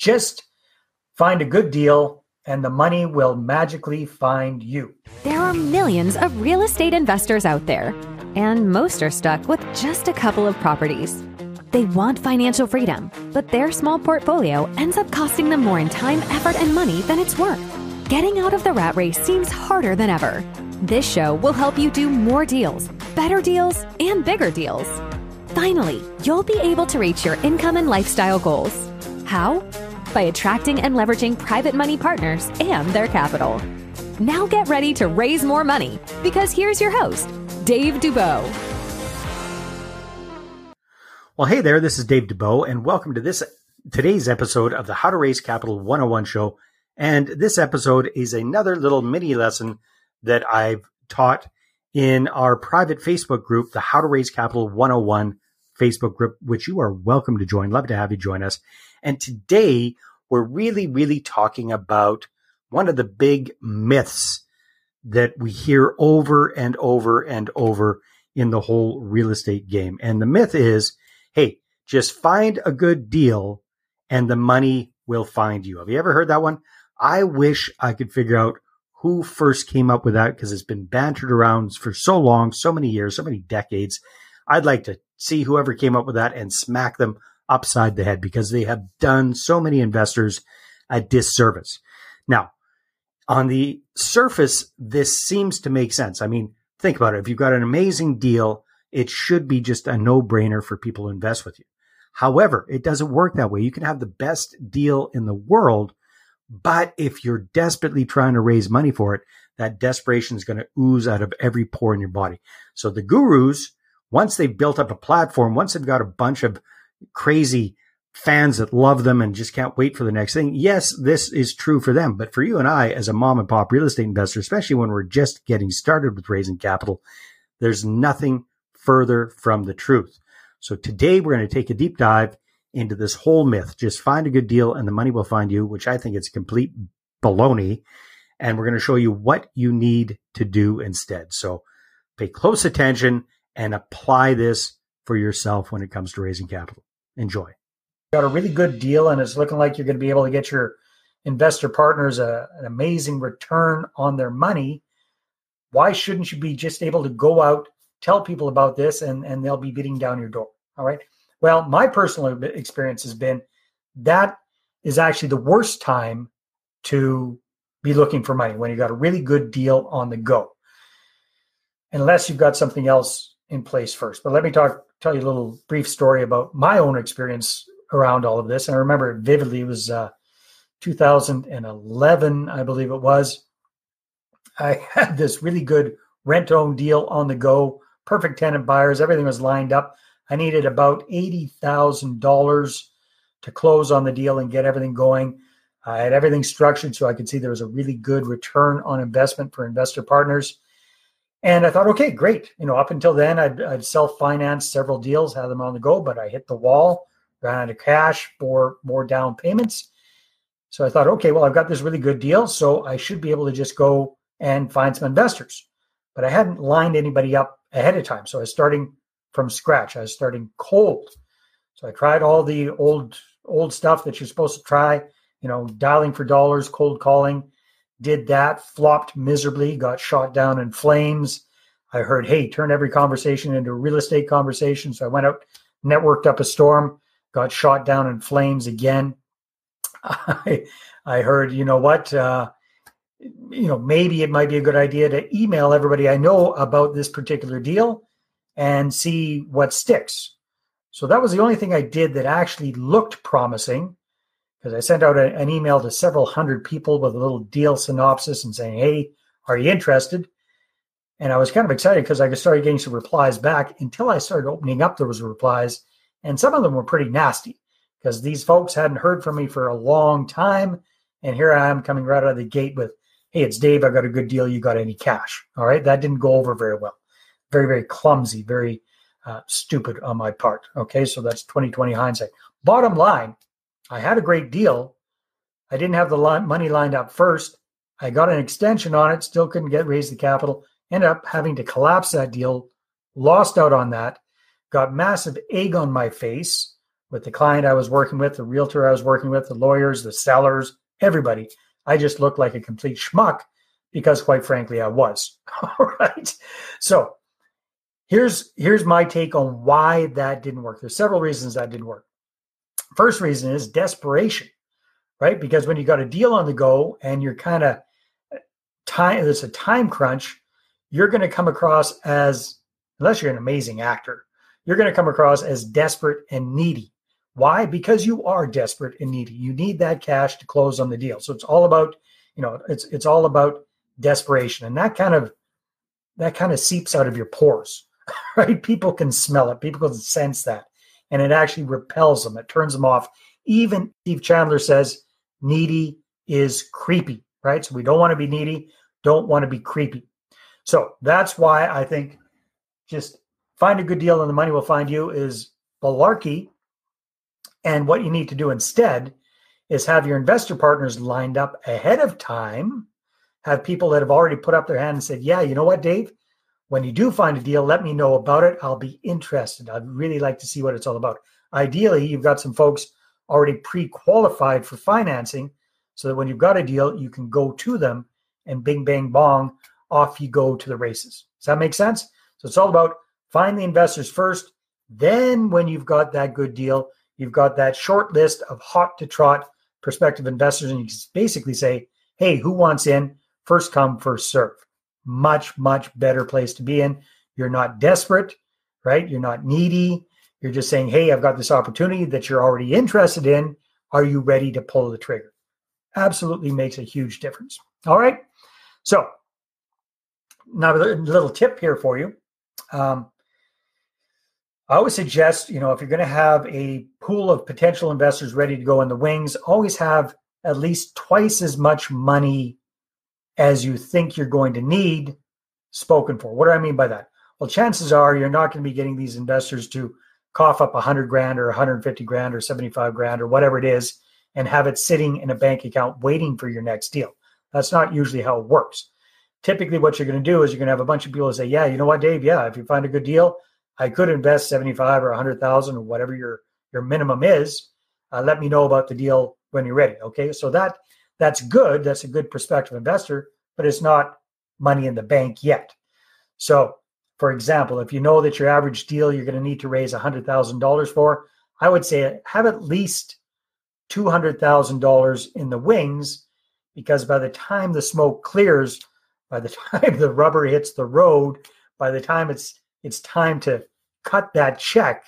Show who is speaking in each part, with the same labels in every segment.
Speaker 1: just find a good deal and the money will magically find you.
Speaker 2: There are millions of real estate investors out there, and most are stuck with just a couple of properties. They want financial freedom, but their small portfolio ends up costing them more in time, effort, and money than it's worth. Getting out of the rat race seems harder than ever. This show will help you do more deals, better deals, and bigger deals. Finally, you'll be able to reach your income and lifestyle goals. How? By attracting and leveraging private money partners and their capital. Now get ready to raise more money because here's your host, Dave Dubeau.
Speaker 3: Well, hey there, this is Dave Dubeau, and welcome to this today's episode of the How to Raise Capital 101 show. And this episode is another little mini lesson that I've taught in our private Facebook group, the How to Raise Capital 101 Facebook group, which you are welcome to join. Love to have you join us. And today we're really, really talking about one of the big myths that we hear over and over and over in the whole real estate game. And the myth is, hey, just find a good deal and the money will find you. Have you ever heard that one? I wish I could figure out who first came up with that because it's been bantered around for so long, so many years, so many decades. I'd like to see whoever came up with that and smack them upside the head because they have done so many investors a disservice. Now, on the surface, this seems to make sense. I mean, think about it. If you've got an amazing deal, it should be just a no brainer for people to invest with you. However, it doesn't work that way. You can have the best deal in the world, but if you're desperately trying to raise money for it, that desperation is going to ooze out of every pore in your body. So the gurus, once they've built up a platform, once they've got a bunch of crazy fans that love them and just can't wait for the next thing. Yes, this is true for them. But for you and I, as a mom and pop real estate investor, especially when we're just getting started with raising capital, there's nothing further from the truth. So today we're going to take a deep dive into this whole myth. Just find a good deal and the money will find you, which I think is complete baloney. And we're going to show you what you need to do instead. So pay close attention and apply this for yourself when it comes to raising capital. Enjoy.
Speaker 1: Got a really good deal, and it's looking like you're going to be able to get your investor partners a, an amazing return on their money. Why shouldn't you be just able to go out, tell people about this, and, and they'll be beating down your door? All right. Well, my personal experience has been that is actually the worst time to be looking for money when you got a really good deal on the go, unless you've got something else in place first. But let me talk tell you a little brief story about my own experience around all of this. And I remember it vividly. It was uh, 2011, I believe it was. I had this really good rent own deal on the go, perfect tenant buyers, everything was lined up. I needed about $80,000 to close on the deal and get everything going. I had everything structured so I could see there was a really good return on investment for investor partners. And I thought, okay, great. You know, up until then, I'd, I'd self financed several deals, had them on the go, but I hit the wall, ran out of cash for more down payments. So I thought, okay, well, I've got this really good deal, so I should be able to just go and find some investors. But I hadn't lined anybody up ahead of time. So I was starting from scratch. I was starting cold. So I tried all the old old stuff that you're supposed to try, you know, dialing for dollars, cold calling did that, flopped miserably, got shot down in flames. I heard, hey, turn every conversation into a real estate conversation. So I went out, networked up a storm, got shot down in flames again. I, I heard, you know what? Uh, you know, maybe it might be a good idea to email everybody I know about this particular deal and see what sticks. So that was the only thing I did that actually looked promising because I sent out a, an email to several hundred people with a little deal synopsis and saying, "Hey, are you interested?" And I was kind of excited because I started getting some replies back. Until I started opening up those replies, and some of them were pretty nasty because these folks hadn't heard from me for a long time, and here I am coming right out of the gate with, "Hey, it's Dave. I got a good deal. You got any cash?" All right, that didn't go over very well. Very, very clumsy. Very uh, stupid on my part. Okay, so that's 2020 hindsight. Bottom line, I had a great deal. I didn't have the money lined up first. I got an extension on it, still couldn't get raise the capital. Ended up having to collapse that deal, lost out on that, got massive egg on my face, with the client I was working with, the realtor I was working with, the lawyers, the sellers, everybody. I just looked like a complete schmuck because quite frankly I was. All right. So here's here's my take on why that didn't work. There's several reasons that didn't work. First reason is desperation, right? Because when you got a deal on the go and you're kind of uh, time there's a time crunch, you're going to come across as unless you're an amazing actor, you're going to come across as desperate and needy. Why? Because you are desperate and needy. You need that cash to close on the deal. So it's all about, you know, it's it's all about desperation. And that kind of that kind of seeps out of your pores. Right? People can smell it. People can sense that. And it actually repels them. It turns them off. Even Steve Chandler says needy is creepy, right? So we don't want to be needy, don't want to be creepy. So that's why I think just find a good deal and the money will find you is malarkey. And what you need to do instead is have your investor partners lined up ahead of time, have people that have already put up their hand and said, Yeah, you know what, Dave? When you do find a deal, let me know about it. I'll be interested. I'd really like to see what it's all about. Ideally, you've got some folks already pre qualified for financing so that when you've got a deal, you can go to them and bing, bang, bong, off you go to the races. Does that make sense? So it's all about find the investors first. Then, when you've got that good deal, you've got that short list of hot to trot prospective investors, and you can basically say, hey, who wants in? First come, first serve. Much, much better place to be in. You're not desperate, right? You're not needy. You're just saying, hey, I've got this opportunity that you're already interested in. Are you ready to pull the trigger? Absolutely makes a huge difference. All right. So, now a little tip here for you. Um, I always suggest, you know, if you're going to have a pool of potential investors ready to go in the wings, always have at least twice as much money as you think you're going to need spoken for. What do I mean by that? Well, chances are you're not going to be getting these investors to cough up 100 grand or 150 grand or 75 grand or whatever it is and have it sitting in a bank account waiting for your next deal. That's not usually how it works typically what you're going to do is you're going to have a bunch of people say, yeah, you know what, Dave? Yeah, if you find a good deal, I could invest 75 or 100,000 or whatever your, your minimum is. Uh, let me know about the deal when you're ready. Okay. So that, that's good. That's a good prospective investor, but it's not money in the bank yet. So for example, if you know that your average deal you're going to need to raise $100,000 for, I would say have at least $200,000 in the wings because by the time the smoke clears, by the time the rubber hits the road, by the time it's it's time to cut that check,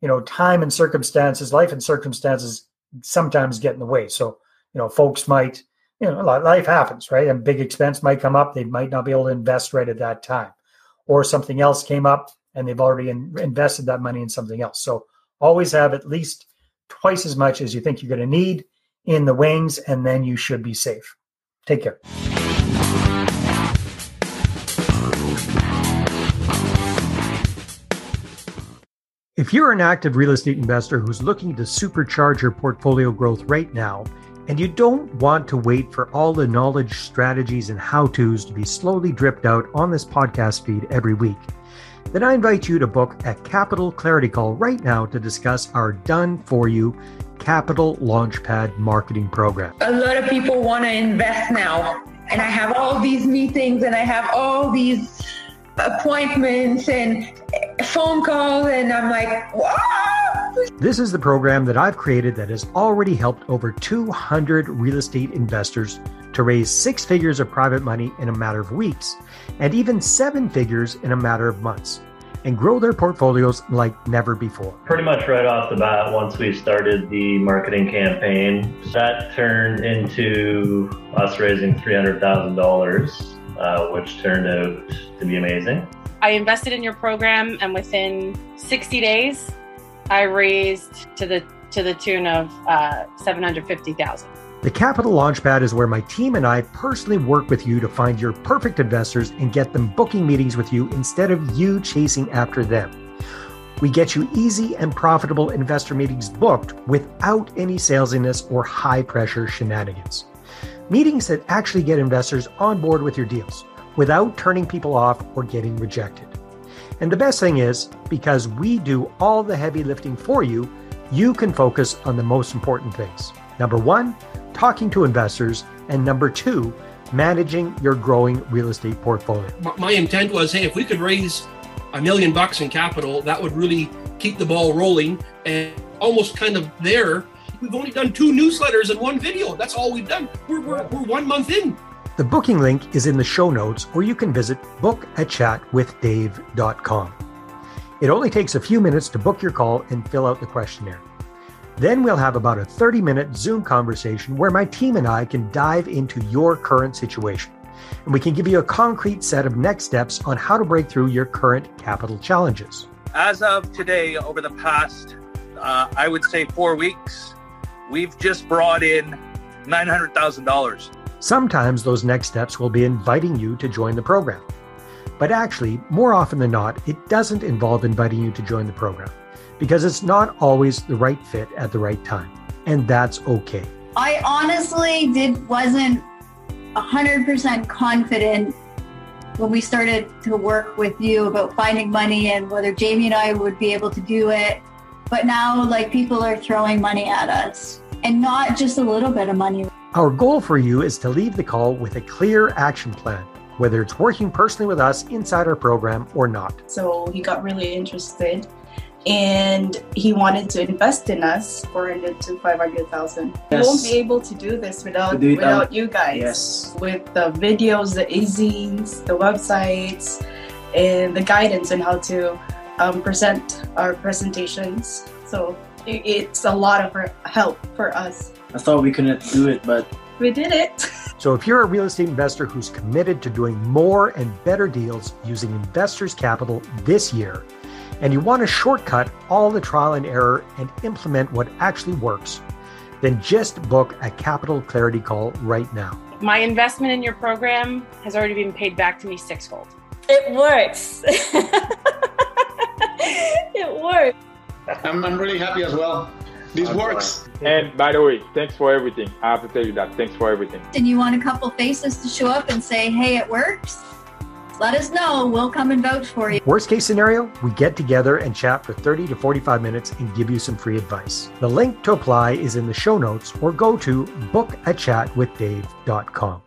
Speaker 1: you know, time and circumstances, life and circumstances sometimes get in the way. So, you know, folks might, you know, life happens, right? And big expense might come up. They might not be able to invest right at that time. Or something else came up and they've already in, invested that money in something else. So always have at least twice as much as you think you're going to need in the wings, and then you should be safe. Take care. If you're an active real estate investor who's looking to supercharge your portfolio growth right now, and you don't want to wait for all the knowledge, strategies, and how to's to be slowly dripped out on this podcast feed every week, then I invite you to book a Capital Clarity Call right now to discuss our done for you Capital Launchpad marketing program.
Speaker 4: A lot of people want to invest now, and I have all these meetings and I have all these appointments and phone calls, and I'm like, what?
Speaker 3: This is the program that I've created that has already helped over 200 real estate investors to raise six figures of private money in a matter of weeks, and even seven figures in a matter of months, and grow their portfolios like never before.
Speaker 5: Pretty much right off the bat, once we started the marketing campaign, that turned into us raising $300,000 uh, which turned out to be amazing.
Speaker 6: I invested in your program, and within 60 days, I raised to the to the tune of uh, 750,000.
Speaker 3: The Capital Launchpad is where my team and I personally work with you to find your perfect investors and get them booking meetings with you instead of you chasing after them. We get you easy and profitable investor meetings booked without any salesiness or high pressure shenanigans meetings that actually get investors on board with your deals without turning people off or getting rejected. And the best thing is, because we do all the heavy lifting for you,
Speaker 1: you can focus on the most important things. Number one, talking to investors, and number two, managing your growing real estate portfolio.
Speaker 7: My intent was hey, if we could raise a million bucks in capital, that would really keep the ball rolling and almost kind of there. We've only done two newsletters and one video. That's all we've done. We're, we're, we're one month in.
Speaker 1: The booking link is in the show notes, or you can visit bookachatwithdave.com. It only takes a few minutes to book your call and fill out the questionnaire. Then we'll have about a 30 minute Zoom conversation where my team and I can dive into your current situation. And we can give you a concrete set of next steps on how to break through your current capital challenges.
Speaker 8: As of today, over the past, uh, I would say four weeks, we've just brought in $900,000.
Speaker 1: Sometimes those next steps will be inviting you to join the program. But actually, more often than not, it doesn't involve inviting you to join the program because it's not always the right fit at the right time. And that's okay.
Speaker 9: I honestly did wasn't 100% confident when we started to work with you about finding money and whether Jamie and I would be able to do it. But now like people are throwing money at us and not just a little bit of money.
Speaker 1: Our goal for you is to leave the call with a clear action plan, whether it's working personally with us inside our program or not.
Speaker 10: So he got really interested and he wanted to invest in us 400 to 500,000. Yes. We won't be able to do this without do without you guys.
Speaker 11: Yes.
Speaker 10: With the videos, the e-zines, the websites, and the guidance on how to um, present our presentations. So it's a lot of help for us.
Speaker 11: I thought we couldn't do it, but
Speaker 10: we did it.
Speaker 1: So if you're a real estate investor who's committed to doing more and better deals using investors' capital this year, and you want to shortcut all the trial and error and implement what actually works, then just book a capital clarity call right now.
Speaker 6: My investment in your program has already been paid back to me sixfold.
Speaker 12: It works. it works.
Speaker 13: I'm, I'm really happy as well. This works.
Speaker 14: And by the way, thanks for everything. I have to tell you that. Thanks for everything.
Speaker 9: And you want a couple faces to show up and say, hey, it works? let us know. We'll come and vouch for you.
Speaker 1: Worst case scenario, we get together and chat for 30 to 45 minutes and give you some free advice. The link to apply is in the show notes or go to bookachatwithdave.com.